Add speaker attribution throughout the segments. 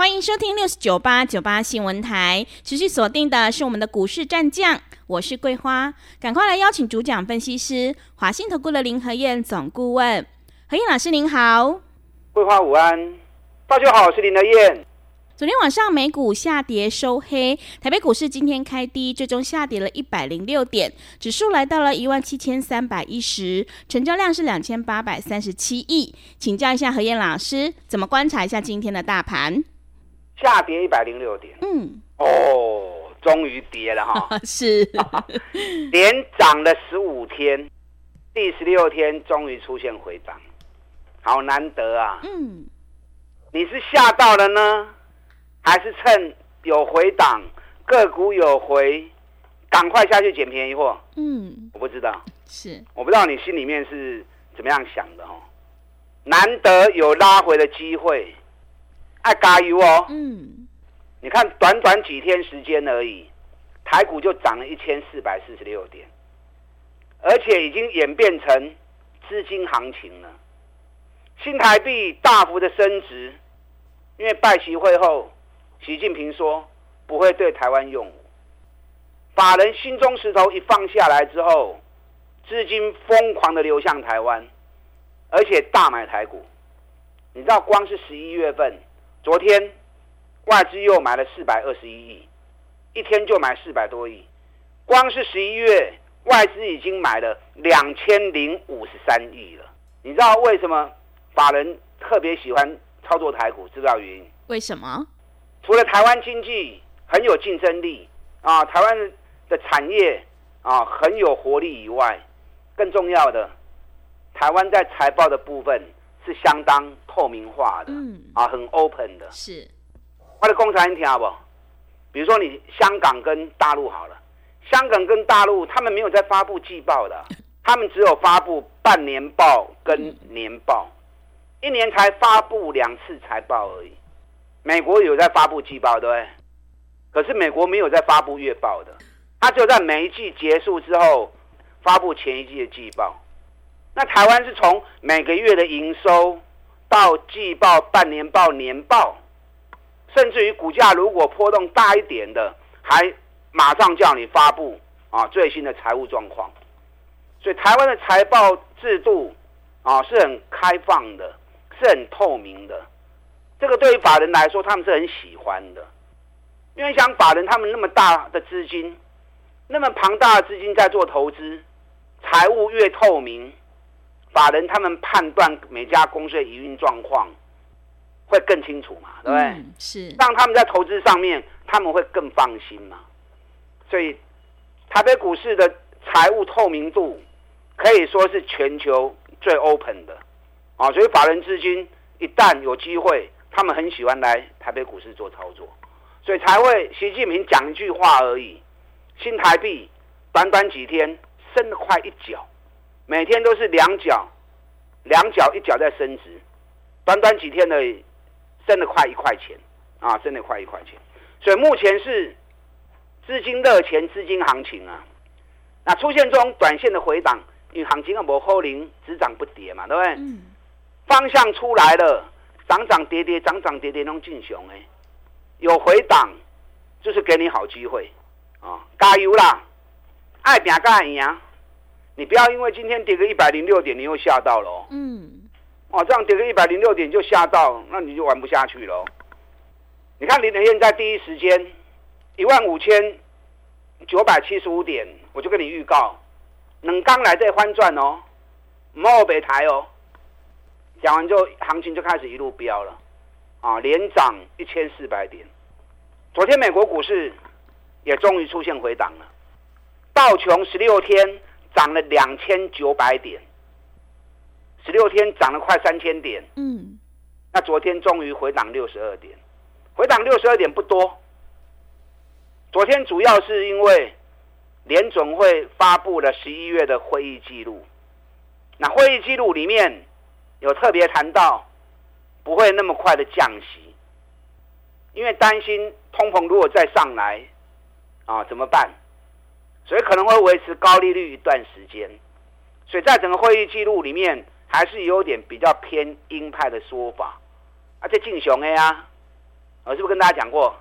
Speaker 1: 欢迎收听六四九八九八新闻台，持续锁定的是我们的股市战将，我是桂花，赶快来邀请主讲分析师华信投顾的林和燕总顾问，何燕老师您好，
Speaker 2: 桂花午安，大家好，我是林和燕。
Speaker 1: 昨天晚上美股下跌收黑，台北股市今天开低，最终下跌了一百零六点，指数来到了一万七千三百一十，成交量是两千八百三十七亿，请教一下何燕老师，怎么观察一下今天的大盘？
Speaker 2: 下跌一百零六点，嗯，哦，终于跌了哈，
Speaker 1: 是，
Speaker 2: 连涨了十五天，第十六天终于出现回档，好难得啊，嗯，你是吓到了呢，还是趁有回档，个股有回，赶快下去捡便宜货？嗯，我不知道，
Speaker 1: 是，
Speaker 2: 我不知道你心里面是怎么样想的哦，难得有拉回的机会。爱加油哦！嗯，你看短短几天时间而已，台股就涨了一千四百四十六点，而且已经演变成资金行情了。新台币大幅的升值，因为拜习会后，习近平说不会对台湾用武。法人心中石头一放下来之后，资金疯狂的流向台湾，而且大买台股。你知道，光是十一月份。昨天外资又买了四百二十一亿，一天就买四百多亿。光是十一月，外资已经买了两千零五十三亿了。你知道为什么法人特别喜欢操作台股？知道原因？
Speaker 1: 为什么？
Speaker 2: 除了台湾经济很有竞争力啊，台湾的产业啊很有活力以外，更重要的，台湾在财报的部分。是相当透明化的，嗯啊，很 open 的。
Speaker 1: 是，
Speaker 2: 我的工厂你听好不？比如说你香港跟大陆好了，香港跟大陆他们没有在发布季报的，他们只有发布半年报跟年报，嗯、一年才发布两次财报而已。美国有在发布季报，对不对？可是美国没有在发布月报的，他只有在每一季结束之后发布前一季的季报。那台湾是从每个月的营收到季报、半年报、年报，甚至于股价如果波动大一点的，还马上叫你发布啊最新的财务状况。所以台湾的财报制度啊是很开放的，是很透明的。这个对于法人来说，他们是很喜欢的，因为像法人他们那么大的资金，那么庞大的资金在做投资，财务越透明。法人他们判断每家公司的营运状况会更清楚嘛，对不对？
Speaker 1: 嗯、是
Speaker 2: 让他们在投资上面他们会更放心嘛。所以台北股市的财务透明度可以说是全球最 open 的啊。所以法人资金一旦有机会，他们很喜欢来台北股市做操作，所以才会习近平讲一句话而已。新台币短短几天升了快一角。每天都是两角，两角一角在升值，短短几天的升了快一块钱啊，升了快一块钱。所以目前是资金热钱、资金行情啊。那出现这种短线的回档，因为行情啊不后零，只涨不跌嘛，对不对？嗯。方向出来了，涨涨跌跌，涨涨跌跌那种进熊哎，有回档就是给你好机会啊，加油啦，爱拼敢会赢。你不要因为今天跌个一百零六点，你又吓到了哦。嗯，哦，这样跌个一百零六点就吓到，那你就玩不下去了。你看林德燕在第一时间一万五千九百七十五点，我就跟你预告，能刚来这翻转哦，莫北台哦。讲完之后，行情就开始一路飙了，啊，连涨一千四百点。昨天美国股市也终于出现回档了，道琼十六天。涨了两千九百点，十六天涨了快三千点。嗯，那昨天终于回档六十二点，回档六十二点不多。昨天主要是因为联准会发布了十一月的会议记录。那会议记录里面有特别谈到，不会那么快的降息，因为担心通膨如果再上来，啊怎么办？所以可能会维持高利率一段时间。所以在整个会议记录里面，还是有点比较偏鹰派的说法。啊，这敬雄 A 啊，我是不是跟大家讲过，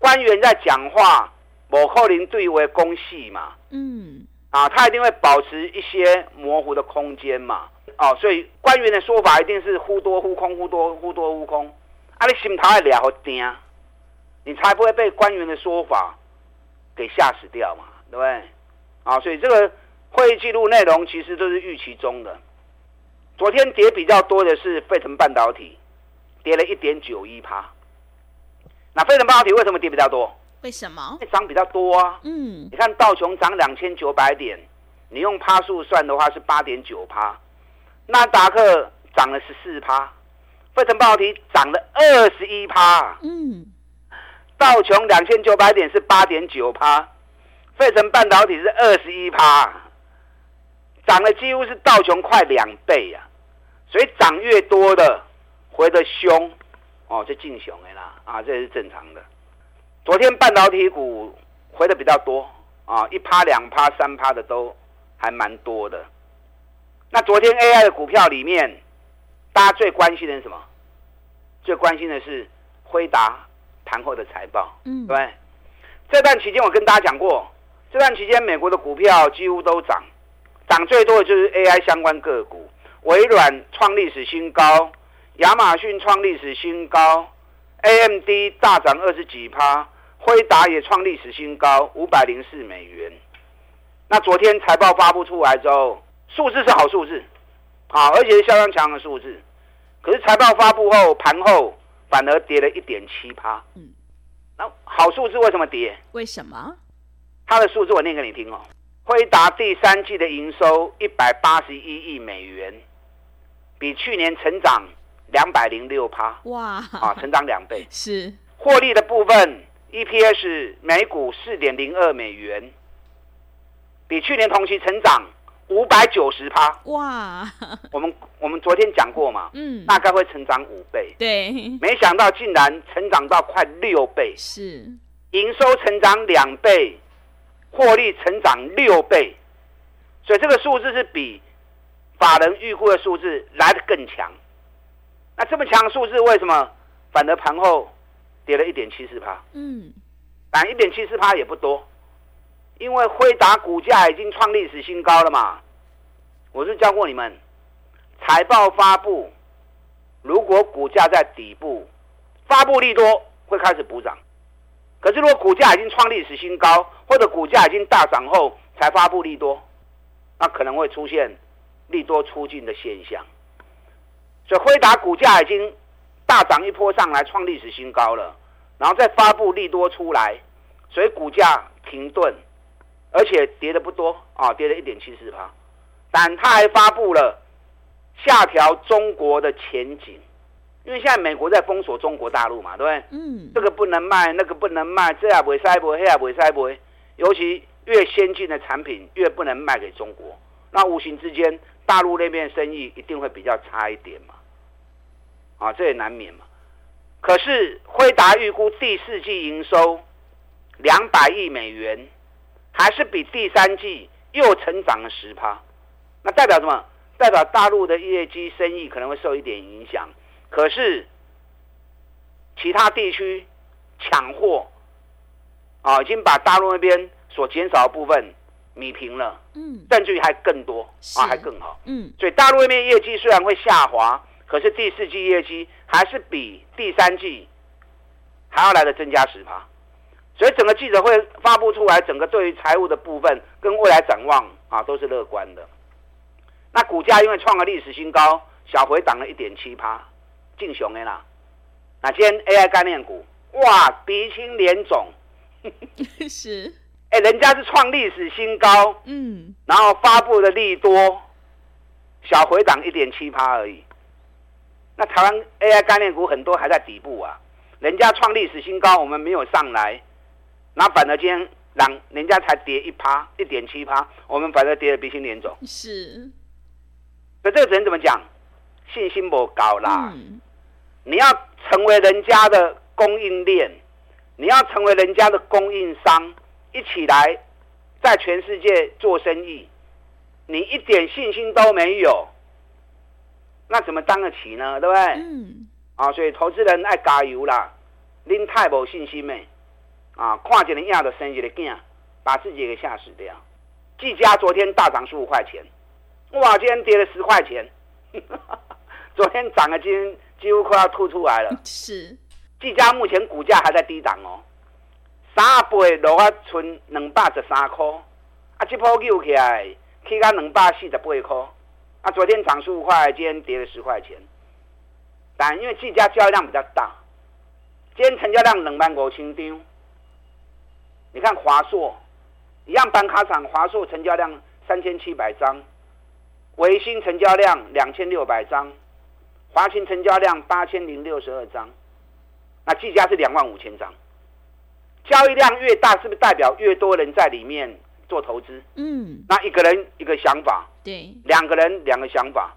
Speaker 2: 官员在讲话，某扣零对为公戏嘛，嗯，啊，他一定会保持一些模糊的空间嘛，哦，所以官员的说法一定是忽多忽空，忽多忽多忽空，啊，你心头还俩好钉，你才不会被官员的说法给吓死掉嘛，对不对？啊，所以这个会议记录内容其实都是预期中的。昨天跌比较多的是费城半导体。跌了一点九一趴，那费城半导体为什么跌比较多？
Speaker 1: 为什么？
Speaker 2: 涨比较多啊。嗯，你看道琼涨两千九百点，你用趴数算的话是八点九趴。纳达克涨了十四趴，费城半导体涨了二十一趴。嗯，道琼两千九百点是八点九趴，费城半导体是二十一趴，涨了几乎是道琼快两倍呀、啊。所以涨越多的。回的凶，哦，就进熊的啦，啊，这是正常的。昨天半导体股回的比较多，啊，一趴、两趴、三趴的都还蛮多的。那昨天 AI 的股票里面，大家最关心的是什么？最关心的是辉达盘后的财报，嗯，对。这段期间我跟大家讲过，这段期间美国的股票几乎都涨，涨最多的就是 AI 相关个股，微软创历史新高。亚马逊创历史新高，AMD 大涨二十几趴，辉达也创历史新高，五百零四美元。那昨天财报发布出来之后，数字是好数字，啊，而且是相当强的数字。可是财报发布后，盘后反而跌了一点七趴。嗯，那好数字为什么跌？
Speaker 1: 为什么？
Speaker 2: 它的数字我念给你听哦。辉达第三季的营收一百八十一亿美元，比去年成长。两百零六趴哇啊，成长两倍 是获利的部分，EPS 每股四点零二美元，比去年同期成长五百九十趴哇！我们我们昨天讲过嘛，嗯，大概会成长五倍，对，没想到竟然成长到快六倍，是营收成长两倍，获利成长六倍，所以这个数字是比法人预估的数字来得更强。那这么强的数字，为什么反而盘后跌了一点七四趴？嗯，但一点七四趴也不多，因为辉达股价已经创历史新高了嘛。我是教过你们，财报发布，如果股价在底部，发布利多会开始补涨。可是如果股价已经创历史新高，或者股价已经大涨后才发布利多，那可能会出现利多出尽的现象。所以辉达股价已经大涨一波上来，创历史新高了，然后再发布利多出来，所以股价停顿，而且跌的不多啊，跌了一点七四趴，但他还发布了下调中国的前景，因为现在美国在封锁中国大陆嘛，对不对？嗯，这个不能卖，那个不能卖，这也不会塞不，那也不会塞不，尤其越先进的产品越不能卖给中国，那无形之间。大陆那边生意一定会比较差一点嘛，啊，这也难免嘛。可是辉达预估第四季营收两百亿美元，还是比第三季又成长了十趴。那代表什么？代表大陆的业绩生意可能会受一点影响。可是其他地区抢货啊，已经把大陆那边所减少的部分。米平了，嗯，甚至于还更多啊，还更好，嗯，所以大陆那边业绩虽然会下滑，可是第四季业绩还是比第三季还要来的增加十趴，所以整个记者会发布出来，整个对于财务的部分跟未来展望啊都是乐观的。那股价因为创了历史新高，小回涨了一点七趴，劲雄的啦。那今天 AI 概念股哇，鼻青脸肿，是。哎，人家是创历史新高，嗯，然后发布的利多，小回档一点七趴而已。那台湾 AI 概念股很多还在底部啊，人家创历史新高，我们没有上来，那反而今天让人家才跌一趴，一点七趴，我们反而跌得鼻青脸肿。
Speaker 1: 是，
Speaker 2: 那这个只能怎么讲？信心不高啦。
Speaker 1: 嗯、
Speaker 2: 你要成为人家的供应链，你要成为人家的供应商，一起来在全世界做生意，你一点信心都没有，那怎么当得起呢？对不对？嗯。啊，所以投资人爱加油啦，您太没信心没？啊，看见人亚的生意的劲，把自己给吓死掉。技嘉昨天大涨十五块钱，哇，今天跌了十块钱。昨天涨了，今天几乎快要吐出来了。
Speaker 1: 是，
Speaker 2: 技嘉目前股价还在低档哦，三倍落啊，存两百十三块。啊，这波救起来，起到两百四十八块。啊，昨天涨十五块，今天跌了十块钱。但因为技嘉交易量比较大，今天成交量两万五千张。你看华硕，一样板卡厂，华硕成交量三千七百张，维新成交量两千六百张，华擎成交量八千零六十二张，那技嘉是两万五千张。交易量越大，是不是代表越多人在里面做投资？嗯，那一个人一个想法，
Speaker 1: 对，
Speaker 2: 两个人两个想法，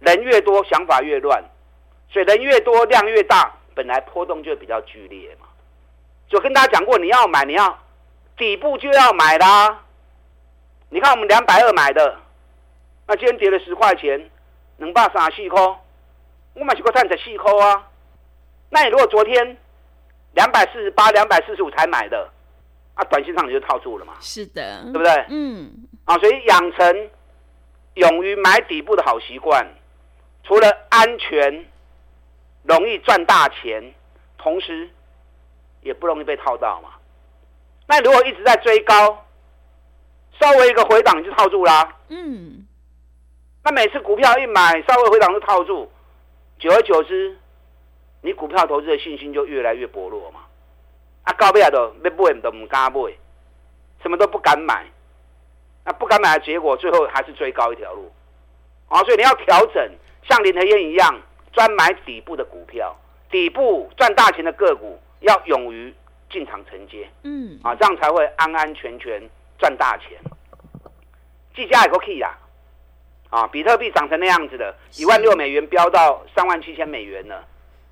Speaker 2: 人越多想法越乱，所以人越多量越大，本来波动就比较剧烈嘛。就跟大家讲过，你要买，你要。底部就要买啦！你看我们两百二买的，那今天跌了十块钱，能把啥细抠？我买几个碳十细抠啊！那你如果昨天两百四十八、两百四十五才买的，啊，短线上你就套住了嘛？
Speaker 1: 是的，
Speaker 2: 对不对？嗯。啊，所以养成勇于买底部的好习惯，除了安全、容易赚大钱，同时也不容易被套到嘛。那如果一直在追高，稍微一个回档就套住啦。嗯。那每次股票一买，稍微回档就套住，久而久之，你股票投资的信心就越来越薄弱嘛。啊，高不了的，要买都唔敢买，什么都不敢买。那不敢买的结果，最后还是追高一条路。啊，所以你要调整，像林和燕一样，专买底部的股票，底部赚大钱的个股，要勇于。进场承接，嗯，啊，这样才会安安全全赚大钱。技嘉也够 key 啦，啊，比特币涨成那样子的，一万六美元飙到三万七千美元了，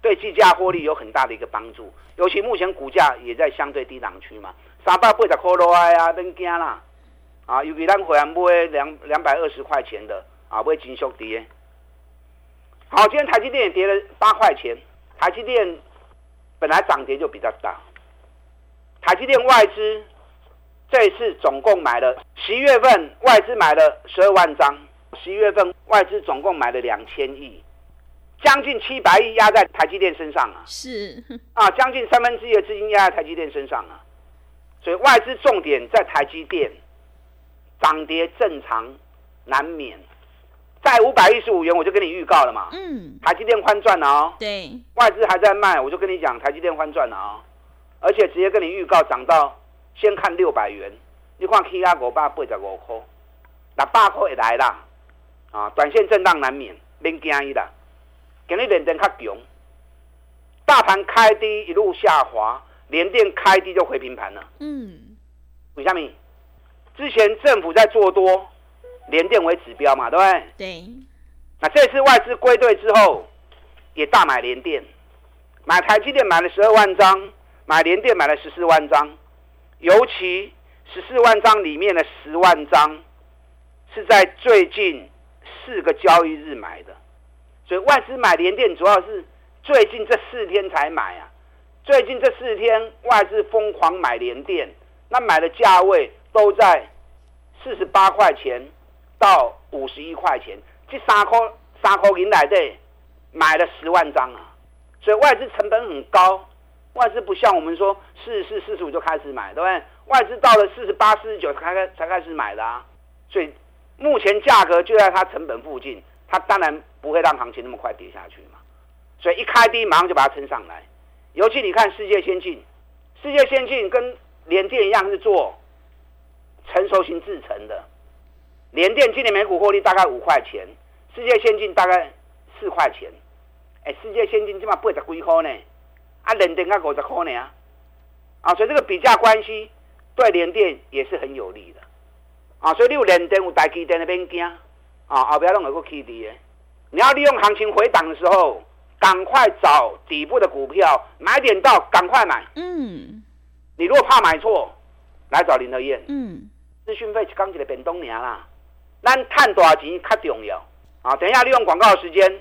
Speaker 2: 对计价获利有很大的一个帮助。尤其目前股价也在相对低档区嘛，三百八十块落来啊，别惊啦，啊，尤其咱回来买两两百二十块钱的，啊，买金属跌。好，今天台积电也跌了八块钱，台积电本来涨跌就比较大。台积电外资这一次总共买了十一月份外资买了十二万张，十一月份外资总共买了两千亿，将近七百亿压在台积电身上啊！
Speaker 1: 是
Speaker 2: 啊，将近三分之一的资金压在台积电身上啊！所以外资重点在台积电，涨跌正常难免，在五百一十五元我就跟你预告了嘛。嗯，台积电翻赚了哦。
Speaker 1: 对，
Speaker 2: 外资还在卖，我就跟你讲台积电翻赚了哦。而且直接跟你预告涨到先看六百元，你看 K 压五百八十五块，那八块也来啦，啊，短线震荡难免，免惊伊啦，今日连电较强，大盘开低一路下滑，连电开低就回平盘了。嗯，为什么？之前政府在做多，联电为指标嘛，对不对？
Speaker 1: 对。
Speaker 2: 那这次外资归队之后，也大买联电，买台积电买了十二万张。买联电买了十四万张，尤其十四万张里面的十万张是在最近四个交易日买的，所以外资买联电主要是最近这四天才买啊。最近这四天外资疯狂买联电，那买的价位都在四十八块钱到五十一块钱，这三颗三颗银来的买了十万张啊，所以外资成本很高。外资不像我们说四十四、四十五就开始买，对不对？外资到了四十八、四十九才开才开始买的啊，所以目前价格就在它成本附近，它当然不会让行情那么快跌下去嘛。所以一开低马上就把它撑上来。尤其你看世界先进，世界先进跟联电一样是做成熟型制程的，联电今年每股获利大概五块钱，世界先进大概四块钱。哎，世界先进起码八十几块呢。啊，联电啊五十块呢啊，啊，所以这个比价关系对联电也是很有利的啊。所以你有联电有台积电的边惊啊，后边弄个起跌的。你要利用行情回档的时候，赶快找底部的股票，买点到赶快买。
Speaker 1: 嗯，
Speaker 2: 你如果怕买错，来找林德燕。
Speaker 1: 嗯，
Speaker 2: 资讯费刚起来变东年啦，咱赚多少钱较重要啊！等一下利用广告的时间。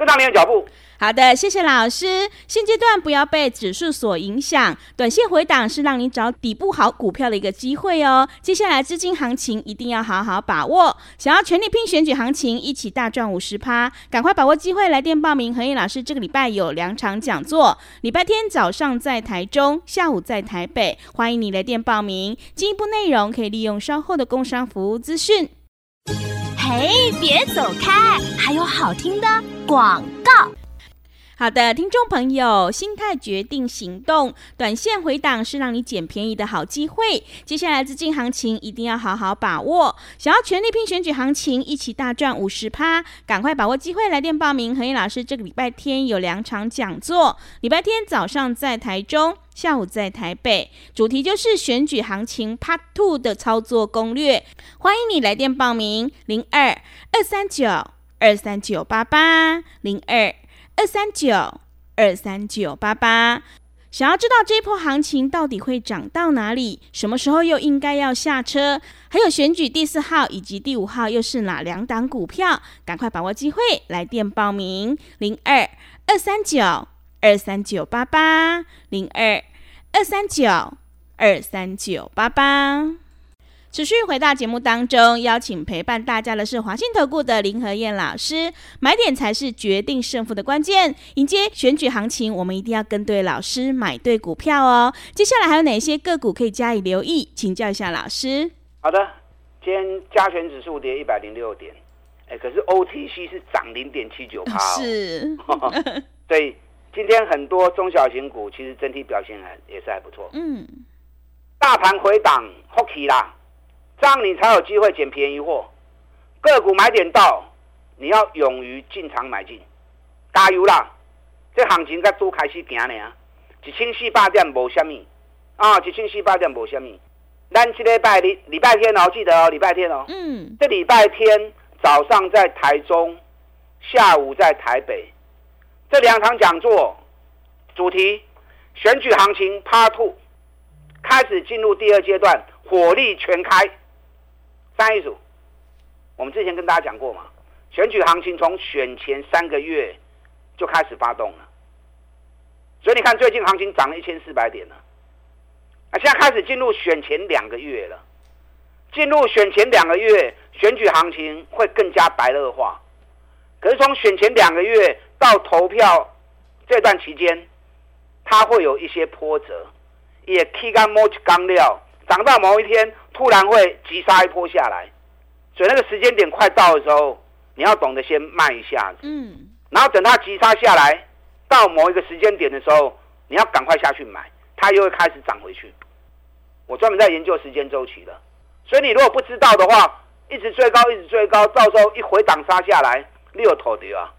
Speaker 2: 跟上您的脚步。
Speaker 1: 好的，谢谢老师。现阶段不要被指数所影响，短线回档是让你找底部好股票的一个机会哦。接下来资金行情一定要好好把握。想要全力拼选举行情，一起大赚五十趴，赶快把握机会，来电报名。和彦老师这个礼拜有两场讲座，礼拜天早上在台中，下午在台北，欢迎你来电报名。进一步内容可以利用稍后的工商服务资讯。
Speaker 3: 嘿，别走开，还有好听的广告。
Speaker 1: 好的，听众朋友，心态决定行动，短线回档是让你捡便宜的好机会。接下来资金行情一定要好好把握。想要全力拼选举行情，一起大赚五十趴，赶快把握机会来电报名。和彦老师这个礼拜天有两场讲座，礼拜天早上在台中，下午在台北，主题就是选举行情 Part Two 的操作攻略。欢迎你来电报名，零二二三九二三九八八零二。二三九二三九八八，想要知道这波行情到底会涨到哪里？什么时候又应该要下车？还有选举第四号以及第五号又是哪两档股票？赶快把握机会，来电报名零二二三九二三九八八零二二三九二三九八八。持续回到节目当中，邀请陪伴大家的是华信投顾的林和燕老师。买点才是决定胜负的关键。迎接选举行情，我们一定要跟对老师，买对股票哦。接下来还有哪些个股可以加以留意？请教一下老师。
Speaker 2: 好的，今天加权指数跌一百零六点，哎，可是 OTC 是涨零点七九趴，
Speaker 1: 是。
Speaker 2: 所以今天很多中小型股其实整体表现还也是还不错。嗯，大盘回档，OK 啦。这样你才有机会捡便宜货，个股买点到，你要勇于进场买进，加油啦！这行情才拄开始行呢，一千四百点无虾米啊，一千四百点无虾米。咱这礼拜礼礼拜天哦，记得哦，礼拜天哦。嗯。这礼拜天早上在台中，下午在台北，这两场讲座主题选举行情 Part Two 开始进入第二阶段，火力全开。三一组，我们之前跟大家讲过嘛，选举行情从选前三个月就开始发动了，所以你看最近行情涨了一千四百点了，啊，现在开始进入选前两个月了，进入选前两个月，选举行情会更加白热化，可是从选前两个月到投票这段期间，它会有一些波折，也起干摸刚料，涨到某一天。突然会急杀一波下来，所以那个时间点快到的时候，你要懂得先慢一下子，嗯，然后等它急杀下来，到某一个时间点的时候，你要赶快下去买，它又会开始涨回去。我专门在研究时间周期的，所以你如果不知道的话，一直追高，一直追高，到时候一回档杀下来，你有头的啊，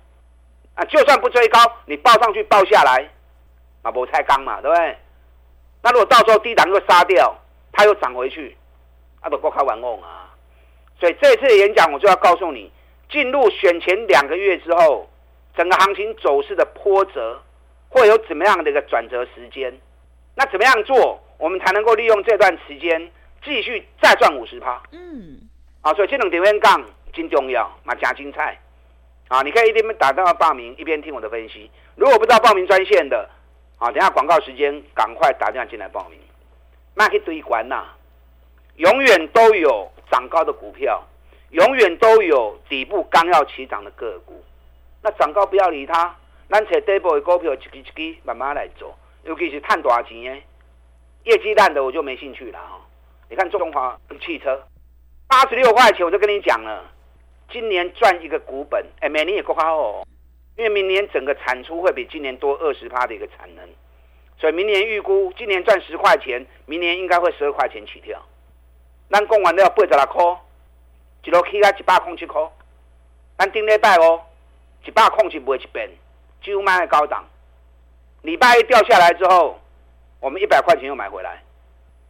Speaker 2: 啊，就算不追高，你报上去报下来，啊，不太刚嘛，对不对？那如果到时候低档又杀掉，它又涨回去。啊，都过开玩弄啊！所以这次的演讲，我就要告诉你，进入选前两个月之后，整个行情走势的波折会有怎么样的一个转折时间？那怎么样做，我们才能够利用这段时间继续再赚五十趴？嗯，啊，所以这种点位杠真重要，嘛加精彩啊！你可以一边打电话报名，一边听我的分析。如果不知道报名专线的，啊，等下广告时间赶快打电话进来报名，那可以堆关呐。永远都有涨高的股票，永远都有底部刚要起涨的个股。那涨高不要理它，咱找底部的股票一支一支慢慢来做。尤其是赚大钱的，业绩烂的我就没兴趣了哈。你看中华汽车八十六块钱，我就跟你讲了，今年赚一个股本，哎，每年也够好哦，因为明年整个产出会比今年多二十趴的一个产能，所以明年预估今年赚十块钱，明年应该会十二块钱起跳。咱讲完了八十六块，一路起到一百空七块。咱顶礼拜哦，一百空七卖一遍，几乎卖高档。礼拜一掉下来之后，我们一百块钱又买回来。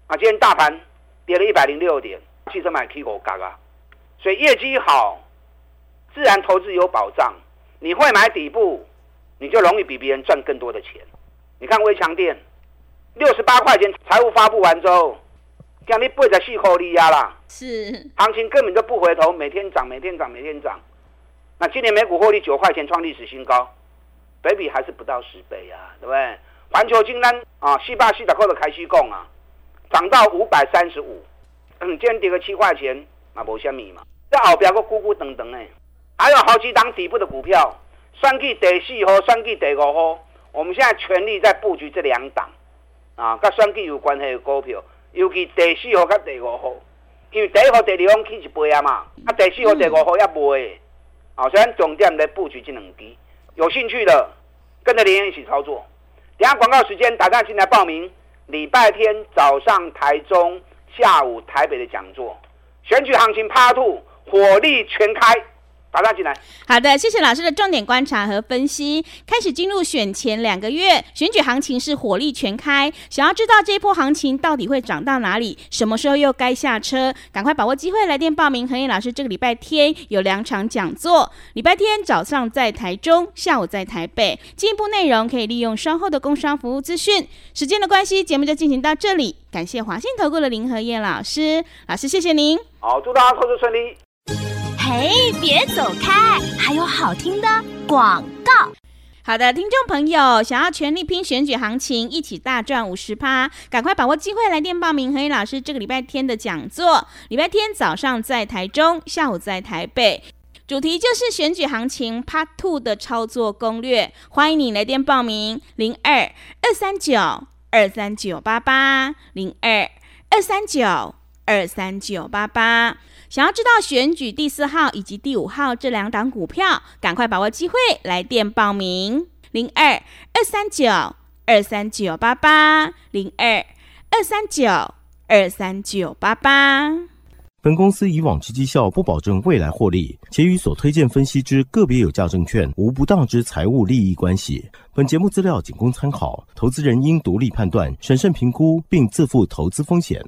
Speaker 2: 啊，今天大盘跌了一百零六点，汽车买 K 股嘎嘎，所以业绩好，自然投资有保障。你会买底部，你就容易比别人赚更多的钱。你看威强电，六十八块钱财务发布完之后，今日八十四块利压啦，
Speaker 1: 是
Speaker 2: 行情根本就不回头，每天涨，每天涨，每天涨。那今年每股获利九块钱创历史新高，北比还是不到十倍啊，对不对？环球金单啊，四百四十块的开西贡啊，涨到五百三十五，嗯，今天跌个七块钱，那无虾米嘛。这后边个咕咕等等哎，还有好几档底部的股票，算计第四号，算计第五号，我们现在全力在布局这两档啊，跟算计有关系的股票，尤其第四号跟第五号，因为第一号、第二号起一倍啊嘛，啊，第四号、第五号也卖。好，虽然重点来布局这两支，有兴趣的跟着连一起操作。等下广告时间，打电话进来报名。礼拜天早上台中，下午台北的讲座，选举行情趴兔，火力全开。打他进来。
Speaker 1: 好的，谢谢老师的重点观察和分析。开始进入选前两个月，选举行情是火力全开。想要知道这一波行情到底会涨到哪里，什么时候又该下车？赶快把握机会来电报名。恒毅老师这个礼拜天有两场讲座，礼拜天早上在台中，下午在台北。进一步内容可以利用稍后的工商服务资讯。时间的关系，节目就进行到这里。感谢华信投顾的林和燕老师，老师谢谢您。
Speaker 2: 好，祝大家投资顺利。
Speaker 3: 嘿，别走开！还有好听的广告。
Speaker 1: 好的，听众朋友，想要全力拼选举行情，一起大赚五十趴，赶快把握机会来电报名。何毅老师这个礼拜天的讲座，礼拜天早上在台中，下午在台北，主题就是选举行情 Part Two 的操作攻略。欢迎你来电报名：零二二三九二三九八八零二二三九二三九八八。想要知道选举第四号以及第五号这两档股票，赶快把握机会来电报名：零二二三九二三九八八零二二三九二三九八八。
Speaker 4: 本公司以往之绩效不保证未来获利，且与所推荐分析之个别有价证券无不当之财务利益关系。本节目资料仅供参考，投资人应独立判断、审慎评估，并自负投资风险。